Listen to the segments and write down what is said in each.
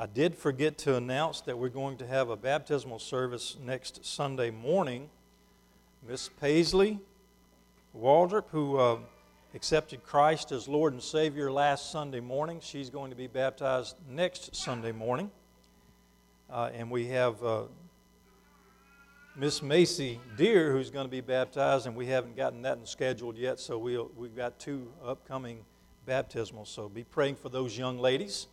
I did forget to announce that we're going to have a baptismal service next Sunday morning. Miss Paisley Waldrop, who uh, accepted Christ as Lord and Savior last Sunday morning, she's going to be baptized next Sunday morning. Uh, and we have uh, Miss Macy Deer, who's going to be baptized, and we haven't gotten that scheduled yet, so we'll, we've got two upcoming baptismals. So be praying for those young ladies.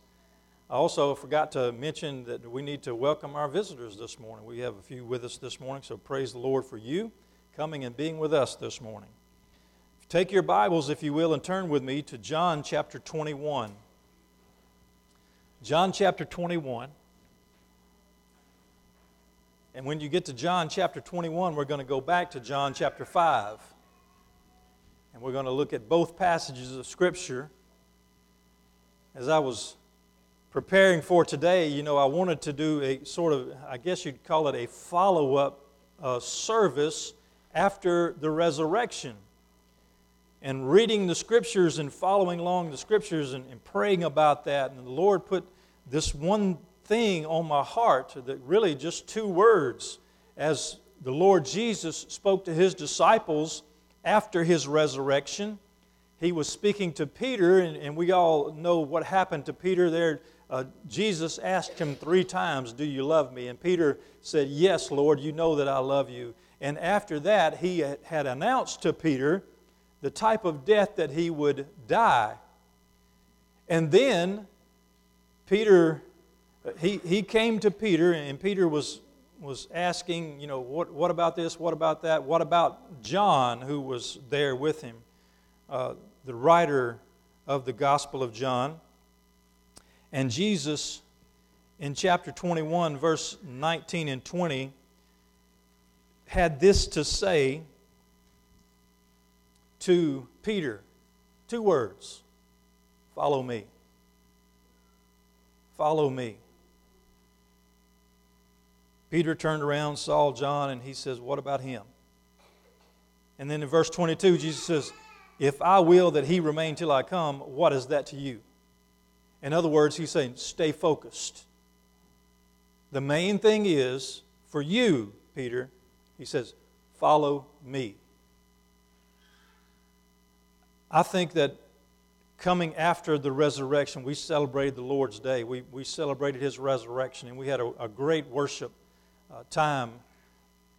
I also forgot to mention that we need to welcome our visitors this morning. We have a few with us this morning, so praise the Lord for you coming and being with us this morning. Take your Bibles, if you will, and turn with me to John chapter 21. John chapter 21. And when you get to John chapter 21, we're going to go back to John chapter 5. And we're going to look at both passages of Scripture. As I was preparing for today, you know, I wanted to do a sort of, I guess you'd call it a follow up uh, service after the resurrection. And reading the scriptures and following along the scriptures and, and praying about that. And the Lord put this one thing on my heart that really just two words as the Lord Jesus spoke to his disciples after his resurrection. He was speaking to Peter, and, and we all know what happened to Peter there uh, Jesus asked him three times, Do you love me? And Peter said, Yes, Lord, you know that I love you. And after that, he had announced to Peter the type of death that he would die. And then Peter, he, he came to Peter, and Peter was, was asking, you know, what, what about this? What about that? What about John, who was there with him? Uh, the writer of the Gospel of John. And Jesus, in chapter 21, verse 19 and 20, had this to say to Peter two words Follow me. Follow me. Peter turned around, saw John, and he says, What about him? And then in verse 22, Jesus says, If I will that he remain till I come, what is that to you? In other words, he's saying, stay focused. The main thing is for you, Peter, he says, follow me. I think that coming after the resurrection, we celebrated the Lord's Day. We, we celebrated his resurrection, and we had a, a great worship uh, time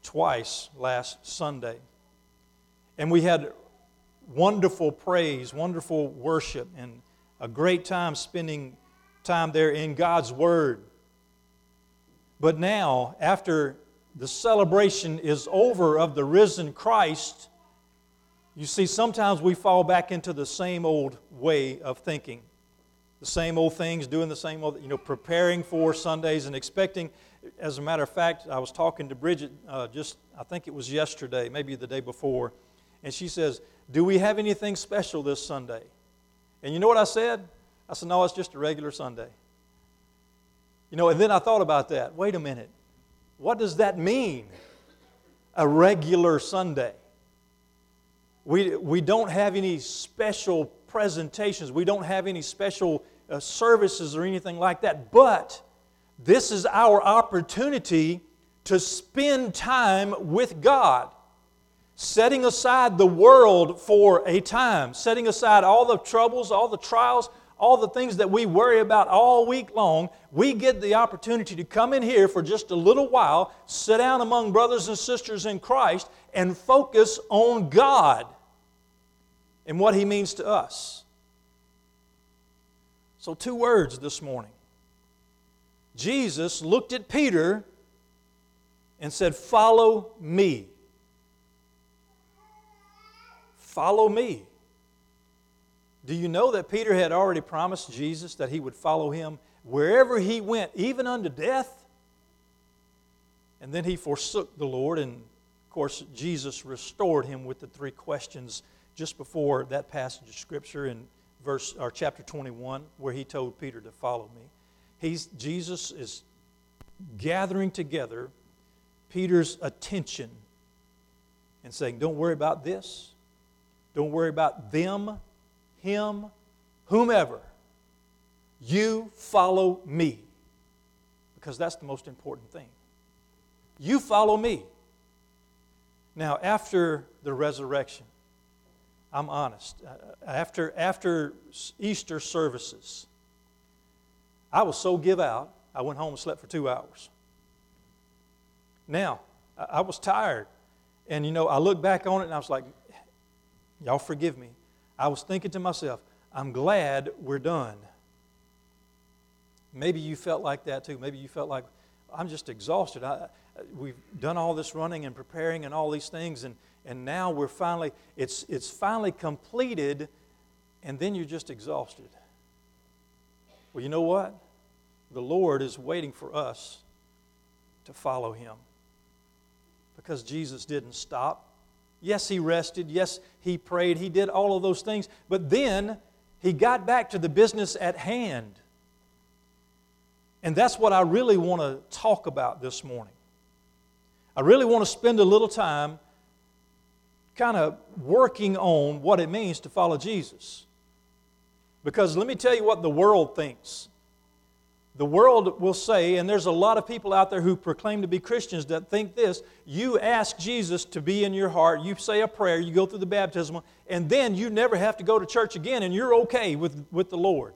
twice last Sunday. And we had wonderful praise, wonderful worship, and a great time spending time there in God's Word. But now, after the celebration is over of the risen Christ, you see, sometimes we fall back into the same old way of thinking. The same old things, doing the same old, you know, preparing for Sundays and expecting. As a matter of fact, I was talking to Bridget uh, just, I think it was yesterday, maybe the day before, and she says, Do we have anything special this Sunday? And you know what I said? I said, No, it's just a regular Sunday. You know, and then I thought about that. Wait a minute. What does that mean? A regular Sunday. We, we don't have any special presentations, we don't have any special uh, services or anything like that. But this is our opportunity to spend time with God setting aside the world for a time, setting aside all the troubles, all the trials, all the things that we worry about all week long, we get the opportunity to come in here for just a little while, sit down among brothers and sisters in Christ, and focus on God and what He means to us. So, two words this morning. Jesus looked at Peter and said, Follow me. Follow me. Do you know that Peter had already promised Jesus that he would follow him wherever he went, even unto death? And then he forsook the Lord, and of course, Jesus restored him with the three questions just before that passage of Scripture in verse or chapter 21, where he told Peter to follow me. He's, Jesus is gathering together Peter's attention and saying, Don't worry about this. Don't worry about them, him, whomever. You follow me. because that's the most important thing. You follow me. Now, after the resurrection, I'm honest. Uh, after, after Easter services, I was so give out, I went home and slept for two hours. Now, I was tired. And you know, I look back on it and I was like, y'all forgive me. I was thinking to myself, I'm glad we're done. Maybe you felt like that too. Maybe you felt like, I'm just exhausted. I, we've done all this running and preparing and all these things, and, and now we're finally, it's, it's finally completed, and then you're just exhausted. Well, you know what? The Lord is waiting for us to follow Him because Jesus didn't stop. Yes, He rested. Yes, He prayed. He did all of those things. But then He got back to the business at hand. And that's what I really want to talk about this morning. I really want to spend a little time kind of working on what it means to follow Jesus. Because let me tell you what the world thinks. The world will say, and there's a lot of people out there who proclaim to be Christians that think this you ask Jesus to be in your heart, you say a prayer, you go through the baptism, and then you never have to go to church again, and you're okay with, with the Lord.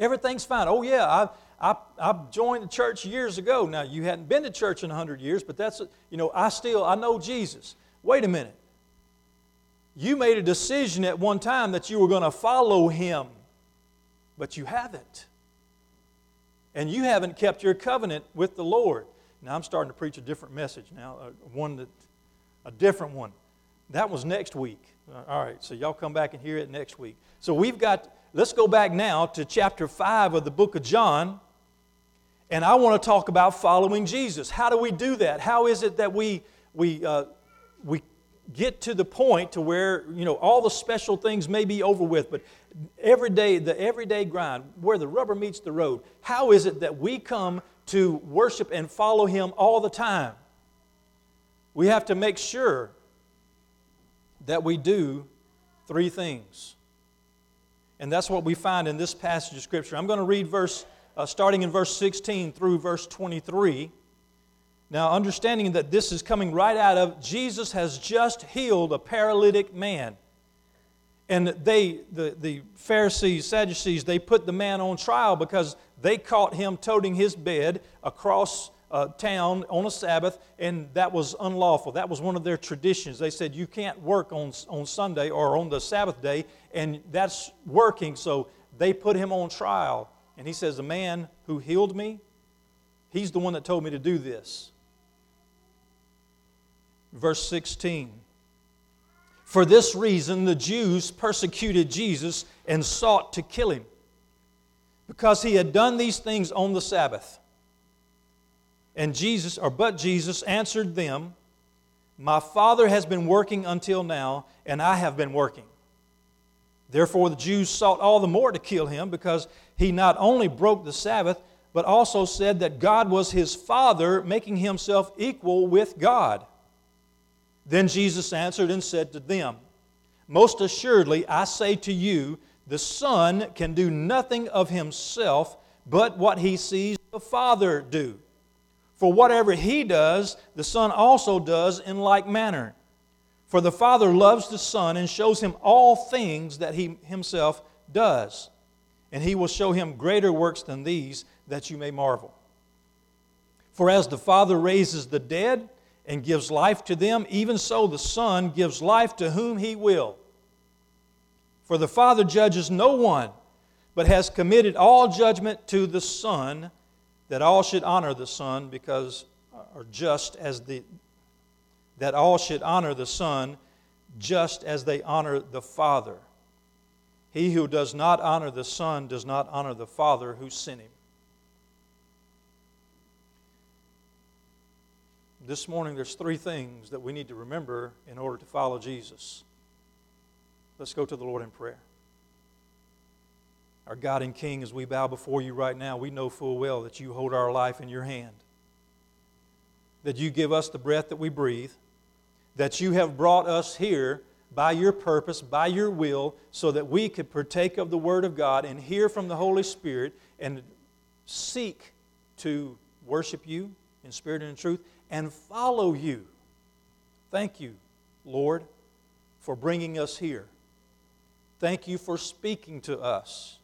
Everything's fine. Oh, yeah, I, I, I joined the church years ago. Now, you hadn't been to church in 100 years, but that's, you know, I still, I know Jesus. Wait a minute. You made a decision at one time that you were going to follow him, but you haven't. And you haven't kept your covenant with the Lord. Now, I'm starting to preach a different message now, uh, one that, a different one. That was next week. All right, so y'all come back and hear it next week. So we've got, let's go back now to chapter 5 of the book of John. And I want to talk about following Jesus. How do we do that? How is it that we, we, uh, we get to the point to where, you know, all the special things may be over with, but every day, the everyday grind, where the rubber meets the road, how is it that we come to worship and follow Him all the time? We have to make sure that we do three things. And that's what we find in this passage of Scripture. I'm going to read verse uh, starting in verse 16 through verse 23. Now, understanding that this is coming right out of Jesus has just healed a paralytic man. And they, the, the Pharisees, Sadducees, they put the man on trial because they caught him toting his bed across uh, town on a Sabbath, and that was unlawful. That was one of their traditions. They said you can't work on, on Sunday or on the Sabbath day, and that's working, so they put him on trial. And he says, The man who healed me, he's the one that told me to do this. Verse 16. For this reason, the Jews persecuted Jesus and sought to kill him, because he had done these things on the Sabbath. And Jesus, or but Jesus, answered them, My Father has been working until now, and I have been working. Therefore, the Jews sought all the more to kill him because he not only broke the Sabbath, but also said that God was his Father, making himself equal with God. Then Jesus answered and said to them, Most assuredly, I say to you, the Son can do nothing of himself but what he sees the Father do. For whatever he does, the Son also does in like manner. For the Father loves the Son and shows him all things that he himself does. And he will show him greater works than these, that you may marvel. For as the Father raises the dead and gives life to them, even so the Son gives life to whom he will. For the Father judges no one, but has committed all judgment to the Son, that all should honor the Son, because, or just as the, that all should honor the Son just as they honor the Father. He who does not honor the Son does not honor the Father who sent him. This morning, there's three things that we need to remember in order to follow Jesus. Let's go to the Lord in prayer. Our God and King, as we bow before you right now, we know full well that you hold our life in your hand, that you give us the breath that we breathe that you have brought us here by your purpose, by your will, so that we could partake of the Word of God and hear from the Holy Spirit and seek to worship you in spirit and in truth and follow you. Thank you, Lord, for bringing us here. Thank you for speaking to us.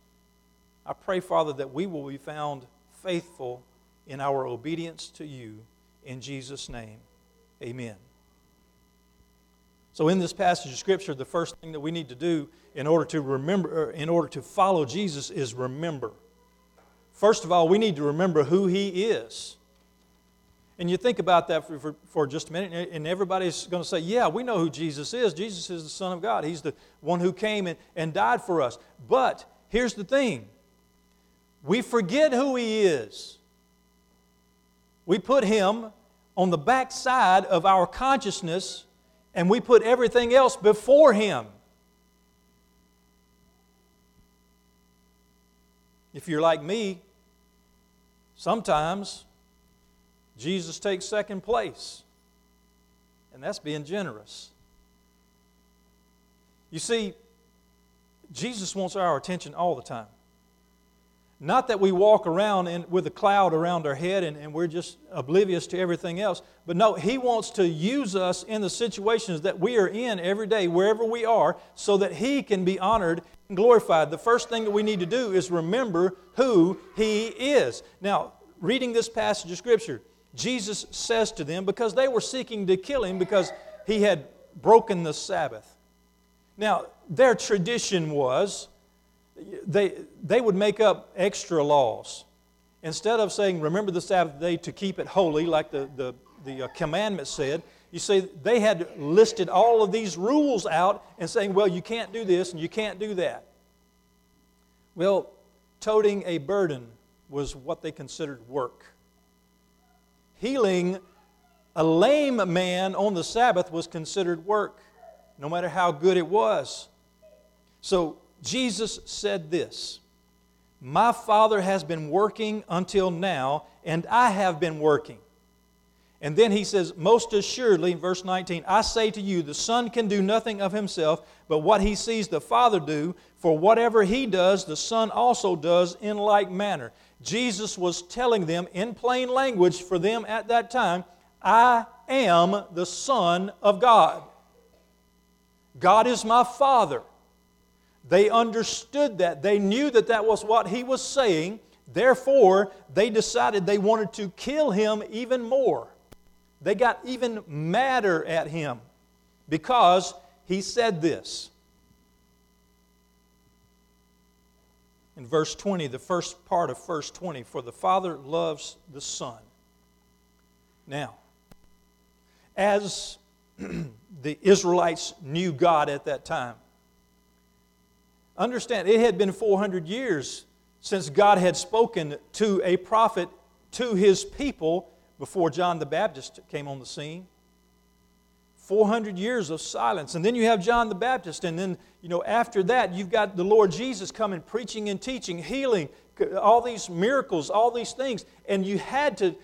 I pray, Father, that we will be found faithful in our obedience to you. In Jesus' name, amen. So, in this passage of Scripture, the first thing that we need to do in order to remember, er, in order to follow Jesus, is remember. First of all, we need to remember who He is. And you think about that for, for, for, just a minute, and everybody's going to say, Yeah, we know who Jesus is. Jesus is the Son of God. He's the one who came and, and died for us. But here's the thing we forget who He is. We put Him on the back side of our consciousness, and we put everything else before Him. If you're like me, sometimes Jesus takes second place, and that's being generous. You see, Jesus wants our attention all the time. Not that we walk around in, with a cloud around our head and, and we're just oblivious to everything else, but no, He wants to use us in the situations that we are in every day, wherever we are, so that He can be honored and glorified. The first thing that we need to do is remember who He is. Now, reading this passage of Scripture, Jesus says to them, because they were seeking to kill Him because He had broken the Sabbath. Now, their tradition was they, they would make up extra laws. Instead of saying, remember the Sabbath day to keep it holy, like the, the, the uh, commandment said, you see, they had listed all of these rules out and saying, well, you can't do this and you can't do that. Well, toting a burden was what they considered work. Healing a lame man on the Sabbath was considered work, no matter how good it was. So Jesus said this My Father has been working until now, and I have been working. And then he says, Most assuredly, in verse 19, I say to you, the Son can do nothing of himself, but what he sees the Father do, for whatever he does, the Son also does in like manner. Jesus was telling them in plain language for them at that time, I am the Son of God. God is my Father. They understood that. They knew that that was what he was saying. Therefore, they decided they wanted to kill him even more. They got even madder at him because he said this. In verse 20, the first part of verse 20, for the Father loves the Son. Now, as the Israelites knew God at that time, Understand, it had been 400 years since God had spoken to a prophet to his people before John the Baptist came on the scene. 400 years of silence. And then you have John the Baptist. And then, you know, after that, you've got the Lord Jesus coming, preaching and teaching, healing, all these miracles, all these things. And you had to,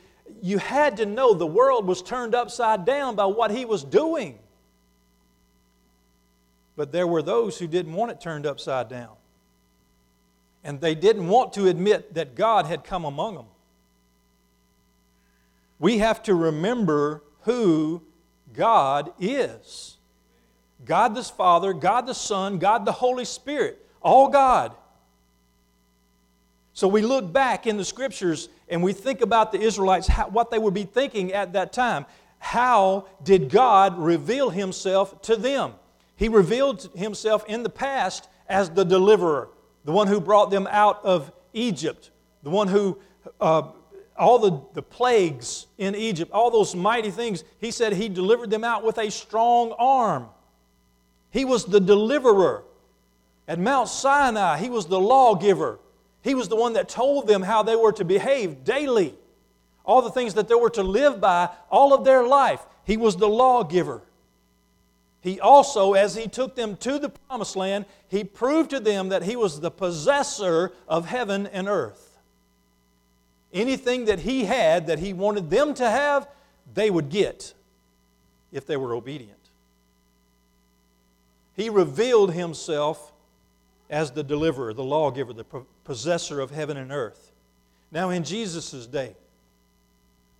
you had to know the world was turned upside down by what he was doing. But there were those who didn't want it turned upside down. And they didn't want to admit that God had come among them. We have to remember who God is God the Father, God the Son, God the Holy Spirit, all God. So we look back in the scriptures and we think about the Israelites, how, what they would be thinking at that time. How did God reveal Himself to them? He revealed himself in the past as the deliverer, the one who brought them out of Egypt, the one who, uh, all the, the plagues in Egypt, all those mighty things, he said he delivered them out with a strong arm. He was the deliverer. At Mount Sinai, he was the lawgiver. He was the one that told them how they were to behave daily, all the things that they were to live by all of their life. He was the lawgiver. He also, as he took them to the promised land, he proved to them that he was the possessor of heaven and earth. Anything that he had that he wanted them to have, they would get if they were obedient. He revealed himself as the deliverer, the lawgiver, the possessor of heaven and earth. Now, in Jesus' day,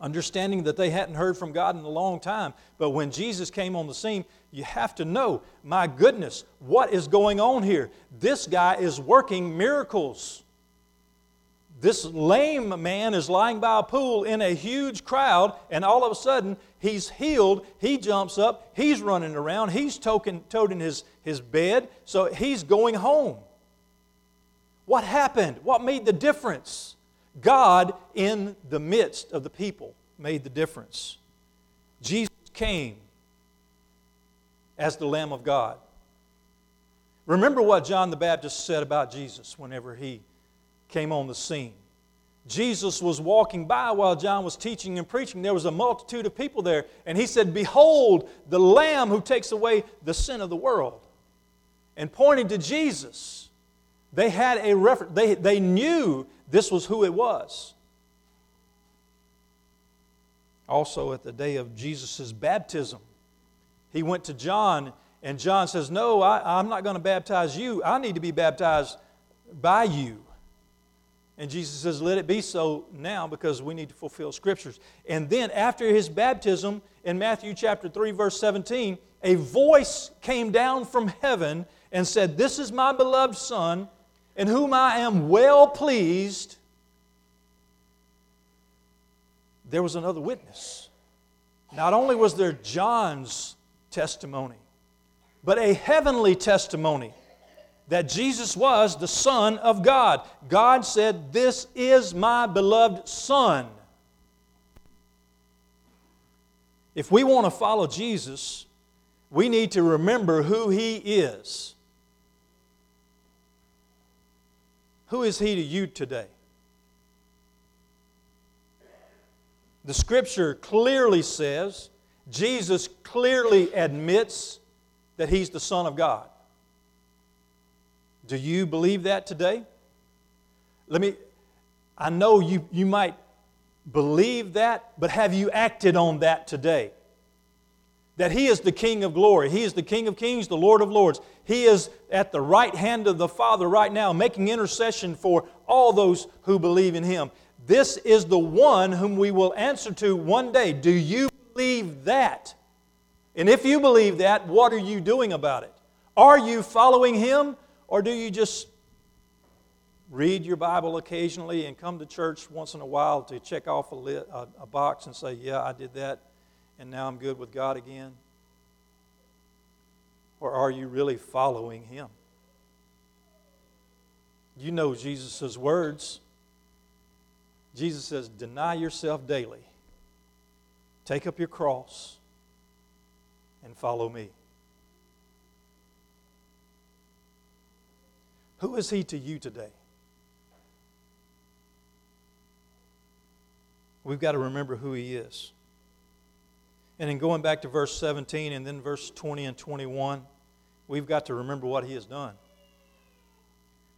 understanding that they hadn't heard from God in a long time, but when Jesus came on the scene, you have to know, my goodness, what is going on here? This guy is working miracles. This lame man is lying by a pool in a huge crowd, and all of a sudden, he's healed. He jumps up, he's running around, he's toting, toting his, his bed, so he's going home. What happened? What made the difference? God, in the midst of the people, made the difference. Jesus came as the Lamb of God. Remember what John the Baptist said about Jesus whenever he came on the scene. Jesus was walking by while John was teaching and preaching. There was a multitude of people there, and he said, Behold, the Lamb who takes away the sin of the world. And pointing to Jesus, they had a reference, they, they knew this was who it was. Also, at the day of Jesus' baptism, he went to John, and John says, No, I, I'm not going to baptize you. I need to be baptized by you. And Jesus says, Let it be so now because we need to fulfill scriptures. And then after his baptism, in Matthew chapter 3, verse 17, a voice came down from heaven and said, This is my beloved Son, in whom I am well pleased. There was another witness. Not only was there John's testimony, but a heavenly testimony that Jesus was the Son of God. God said, This is my beloved Son. If we want to follow Jesus, we need to remember who He is. Who is He to you today? The Scripture clearly says, Jesus clearly admits that He's the Son of God. Do you believe that today? Let me, I know you, you might believe that, but have you acted on that today? That He is the King of glory. He is the King of kings, the Lord of lords. He is at the right hand of the Father right now, making intercession for all those who believe in Him. This is the one whom we will answer to one day. Do you believe that? And if you believe that, what are you doing about it? Are you following Him or do you just read your Bible occasionally and come to church once in a while to check off a, lit, a, a box and say, Yeah, I did that, and now I'm good with God again? Or are you really following Him? You know Jesus' words. Jesus says, Deny yourself daily, take up your cross, and follow me. Who is he to you today? We've got to remember who he is. And in going back to verse 17 and then verse 20 and 21, we've got to remember what he has done.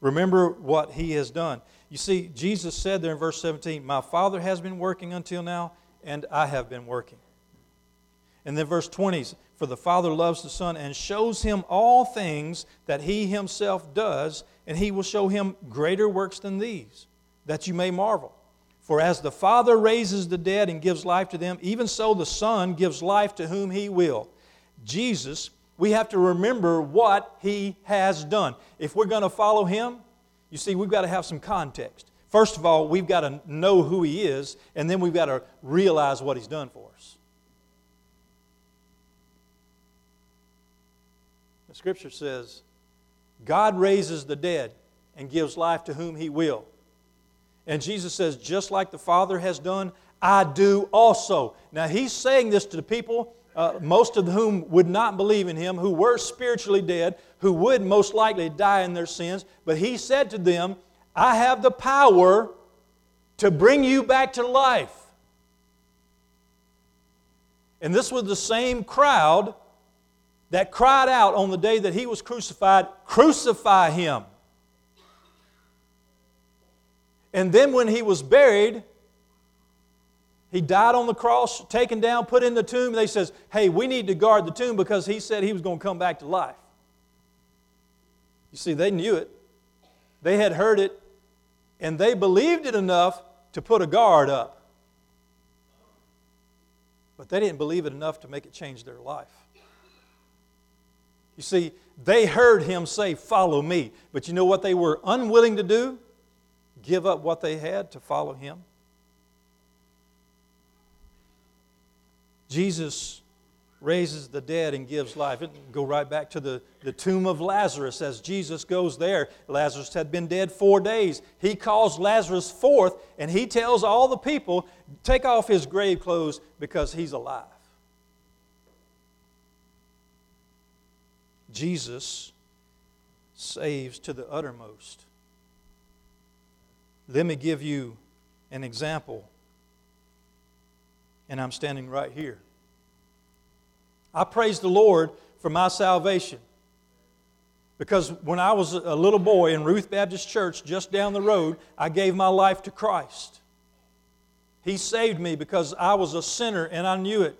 Remember what he has done. You see, Jesus said there in verse 17, My Father has been working until now, and I have been working. And then verse 20, For the Father loves the Son and shows him all things that he himself does, and he will show him greater works than these, that you may marvel. For as the Father raises the dead and gives life to them, even so the Son gives life to whom he will. Jesus, we have to remember what he has done. If we're going to follow him, you see, we've got to have some context. First of all, we've got to know who he is, and then we've got to realize what he's done for us. The scripture says, God raises the dead and gives life to whom He will. And Jesus says, just like the Father has done, I do also. Now, He's saying this to the people, uh, most of whom would not believe in Him, who were spiritually dead, who would most likely die in their sins. But He said to them, I have the power to bring you back to life. And this was the same crowd that cried out on the day that he was crucified, Crucify him. And then when he was buried, he died on the cross, taken down, put in the tomb. They says, "Hey, we need to guard the tomb because he said he was going to come back to life." You see, they knew it. They had heard it, and they believed it enough to put a guard up. But they didn't believe it enough to make it change their life. You see, they heard him say, Follow me. But you know what they were unwilling to do? Give up what they had to follow him. Jesus raises the dead and gives life. Go right back to the, the tomb of Lazarus as Jesus goes there. Lazarus had been dead four days. He calls Lazarus forth and he tells all the people, take off his grave clothes because he's alive. Jesus saves to the uttermost. Let me give you an example. And I'm standing right here. I praise the Lord for my salvation. Because when I was a little boy in Ruth Baptist Church just down the road, I gave my life to Christ. He saved me because I was a sinner and I knew it.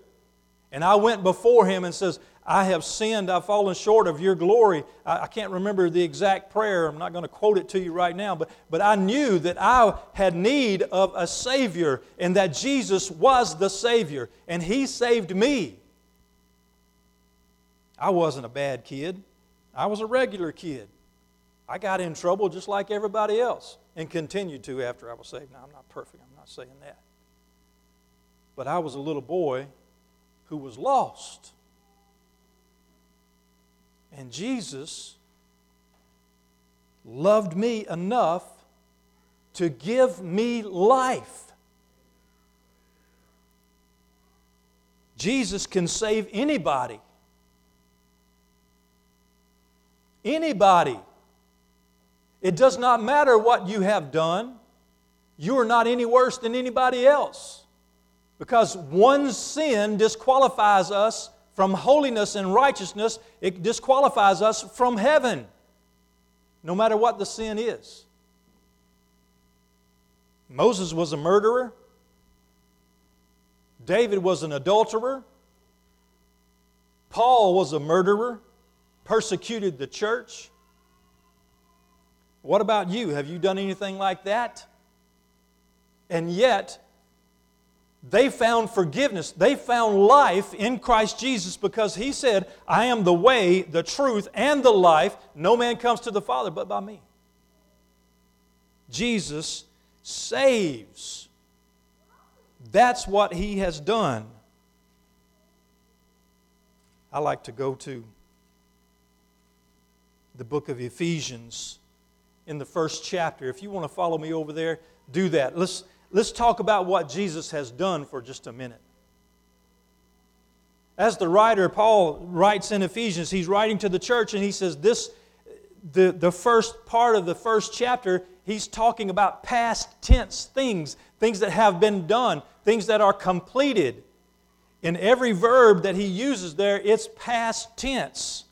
And I went before Him and says, I have sinned, I've fallen short of your glory. I, I, can't remember the exact prayer, I'm not going to quote it to you right now, but, but I knew that I had need of a Savior and that Jesus was the Savior, and He saved me. I wasn't a bad kid, I was a regular kid. I got in trouble just like everybody else and continued to after I was saved. Now, I'm not perfect, I'm not saying that. But I was a little boy who was lost. And Jesus loved me enough to give me life. Jesus can save anybody. Anybody. It does not matter what you have done. You are not any worse than anybody else. Because one sin disqualifies us from holiness and righteousness, it disqualifies us from heaven, no matter what the sin is. Moses was a murderer, David was an adulterer, Paul was a murderer persecuted the church. What about you? Have you done anything like that? And yet, they found forgiveness. They found life in Christ Jesus because He said, I am the way, the truth, and the life. No man comes to the Father but by me. Jesus saves. That's what He has done. I like to go to the book of Ephesians in the first chapter. If you want to follow me over there, do that. Let's, let's talk about what Jesus has done for just a minute. As the writer Paul writes in Ephesians, he's writing to the church and he says, This, the, the first part of the first chapter, he's talking about past tense things, things that have been done, things that are completed. In every verb that he uses there, it's past tense.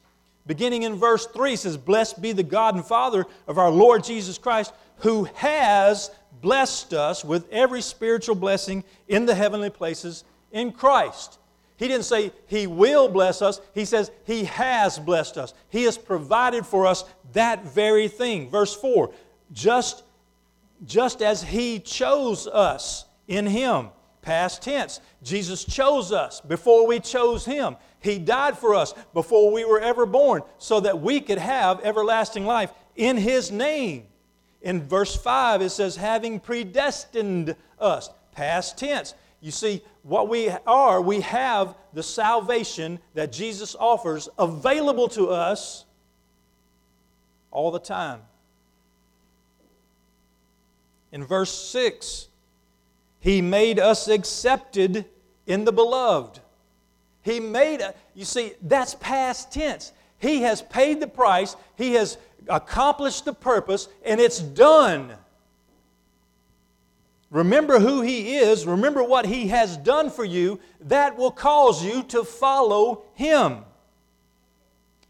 Beginning in verse 3 says, Blessed be the God and Father of our Lord Jesus Christ, who has blessed us with every spiritual blessing in the heavenly places in Christ. He didn't say He will bless us, He says He has blessed us. He has provided for us that very thing. Verse 4 just, just as He chose us in Him, past tense, Jesus chose us before we chose Him. He died for us before we were ever born so that we could have everlasting life in His name. In verse 5, it says, having predestined us, past tense. You see, what we are, we have the salvation that Jesus offers available to us all the time. In verse 6, He made us accepted in the beloved. He made you see, that's past tense. He has paid the price, He has accomplished the purpose, and it's done. Remember who He is, remember what He has done for you, that will cause you to follow Him.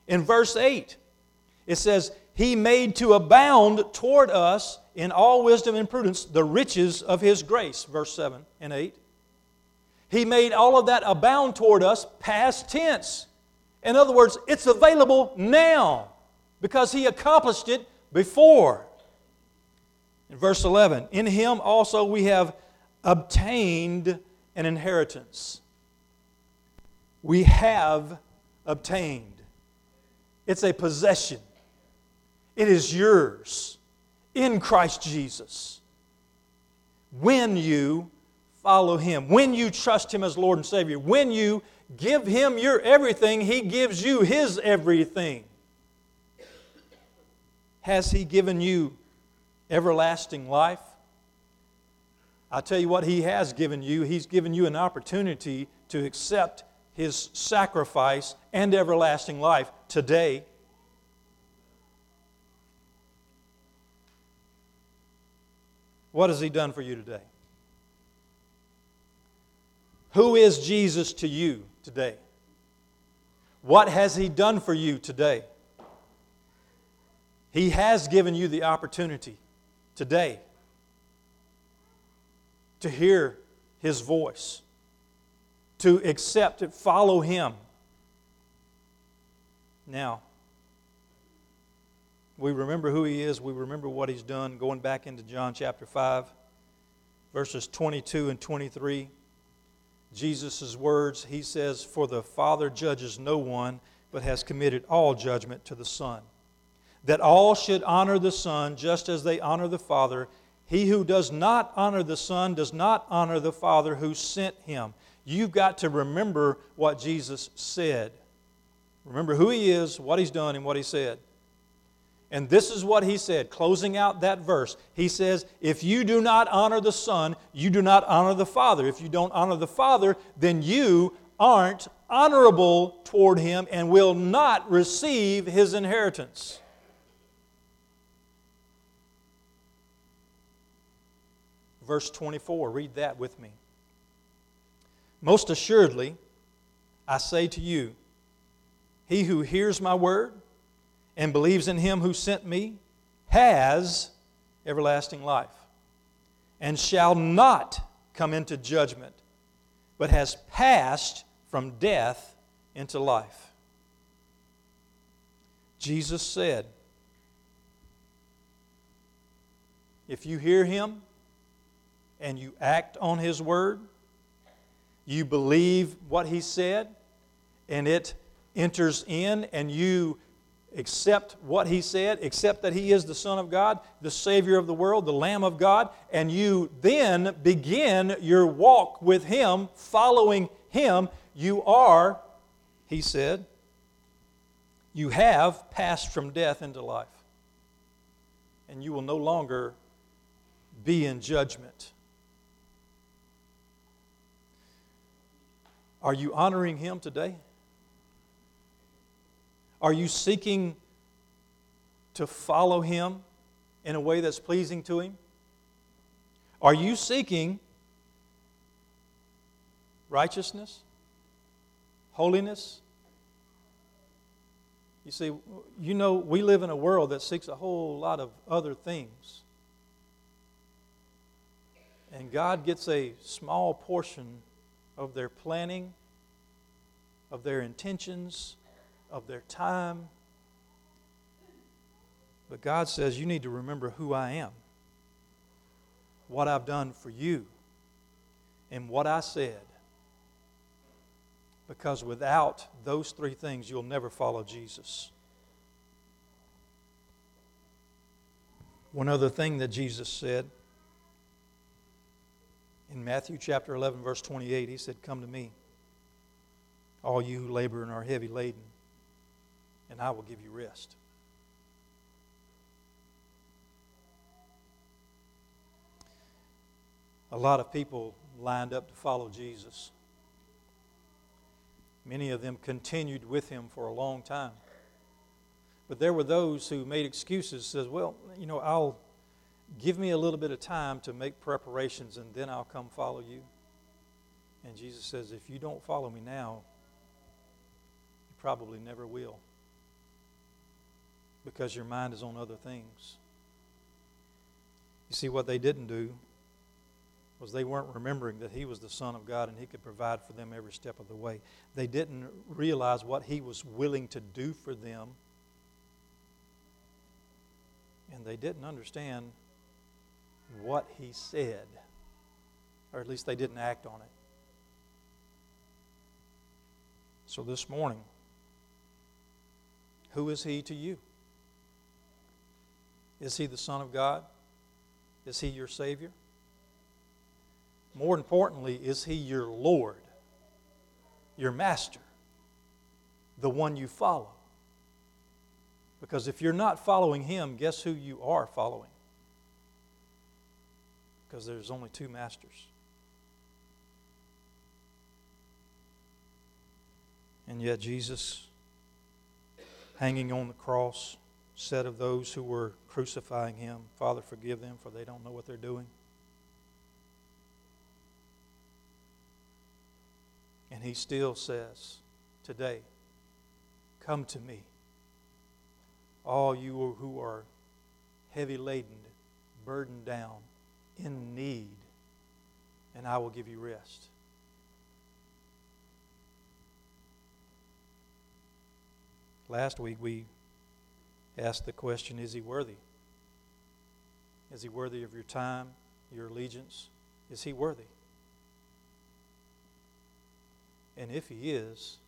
In verse 8, it says, He made to abound toward us in all wisdom and prudence the riches of His grace. Verse 7 and 8. He made all of that abound toward us past tense. In other words, it's available now because He accomplished it before. In verse 11, in him also we have obtained an inheritance. We have obtained. It's a possession, it is yours in Christ Jesus. When you follow Him, when you trust Him as Lord and Savior, when you give Him your everything, He gives you His everything. Has He given you everlasting life? I tell you what, He has given you. He's given you an opportunity to accept His sacrifice and everlasting life today. What has He done for you today? Who is Jesus to you today? What has He done for you today? He has given you the opportunity today to hear His voice, to accept it, follow Him. Now, we remember who He is, we remember what He's done. Going back into John chapter 5, verses 22 and 23, Jesus' words, He says, For the Father judges no one, but has committed all judgment to the Son that all should honor the Son just as they honor the Father. He who does not honor the Son does not honor the Father who sent him. You've got to remember what Jesus said. Remember who he is, what he's done, and what he said. And this is what he said, closing out that verse. He says, If you do not honor the Son, you do not honor the Father. If you don't honor the Father, then you aren't honorable toward him and will not receive his inheritance. verse 24. Read that with me. Most assuredly, I say to you, he who hears my word and believes in him who sent me has everlasting life and shall not come into judgment, but has passed from death into life. Jesus said, If you hear him and you act on His Word, you believe what He said, and it enters in, and you accept what He said, accept that He is the Son of God, the Savior of the world, the Lamb of God, and you then begin your walk with Him, following Him, you are, He said, you have passed from death into life. And you will no longer be in judgment. Are you honoring Him today? Are you seeking to follow Him in a way that's pleasing to Him? Are you seeking righteousness, holiness? You see, you know, we live in a world that seeks a whole lot of other things. And God gets a small portion of their planning, of their intentions, of their time. But God says, You need to remember who I am, what I've done for you, and what I said. Because without those three things, you'll never follow Jesus. One other thing that Jesus said in Matthew chapter 11, verse 28, he said, Come to me, all you who labor and are heavy laden, and I will give you rest. A lot of people lined up to follow Jesus. Many of them continued with him for a long time. But there were those who made excuses, says, well, you know, I'll Give me a little bit of time to make preparations and then I'll come follow you. And Jesus says, If you don't follow me now, you probably never will because your mind is on other things. You see, what they didn't do was they weren't remembering that He was the Son of God and He could provide for them every step of the way. They didn't realize what He was willing to do for them. And they didn't understand what he said, or at least they didn't act on it. So this morning, who is he to you? Is he the Son of God? Is he your Savior? More importantly, is he your Lord, your Master, the one you follow? Because if you're not following him, guess who you are following? Because there's only two masters. And yet, Jesus, hanging on the cross, said of those who were crucifying him, Father, forgive them, for they don't know what they're doing. And he still says today, Come to me, all you who are heavy laden, burdened down, in need, and I will give you rest. Last week we asked the question Is he worthy? Is he worthy of your time, your allegiance? Is he worthy? And if he is,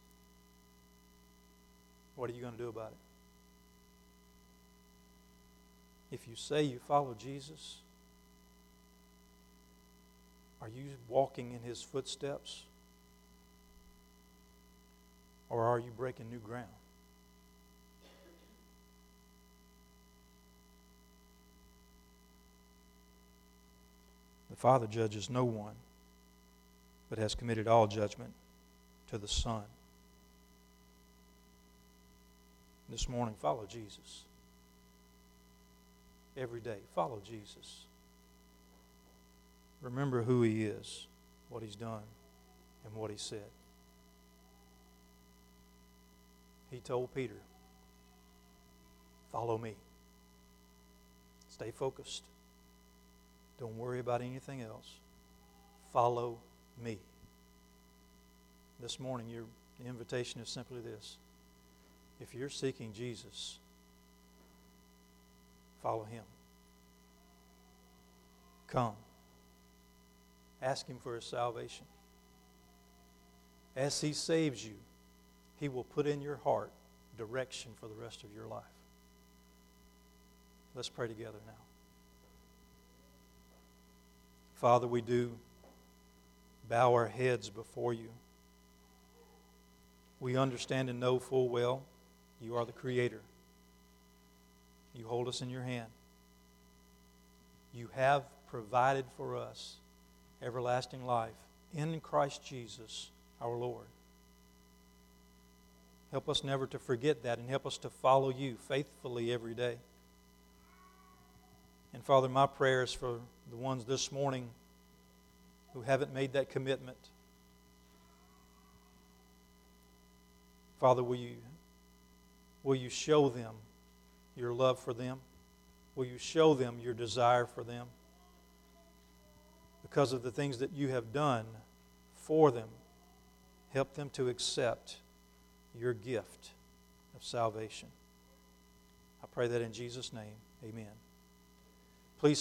what are you going to do about it? If you say you follow Jesus, are you walking in his footsteps? Or are you breaking new ground? The Father judges no one, but has committed all judgment to the Son. This morning, follow Jesus. Every day, follow Jesus. Remember who He is, what He's done, and what He said. He told Peter, Follow me. Stay focused. Don't worry about anything else. Follow me. This morning, your, invitation is simply this. If you're seeking Jesus, follow him. Come. Ask him for his salvation. As he saves you, he will put in your heart direction for the rest of your life. Let's pray together now. Father, we do bow our heads before you. We understand and know full well you are the Creator. You hold us in your hand. You have provided for us everlasting life in Christ Jesus our Lord. Help us never to forget that and help us to follow you faithfully every day. And Father, my prayer is for the ones this morning who haven't made that commitment. Father, will you, will you show them your love for them? Will you show them your desire for them? Because of the things that you have done for them, help them to accept your gift of salvation. I pray that in Jesus' name, amen.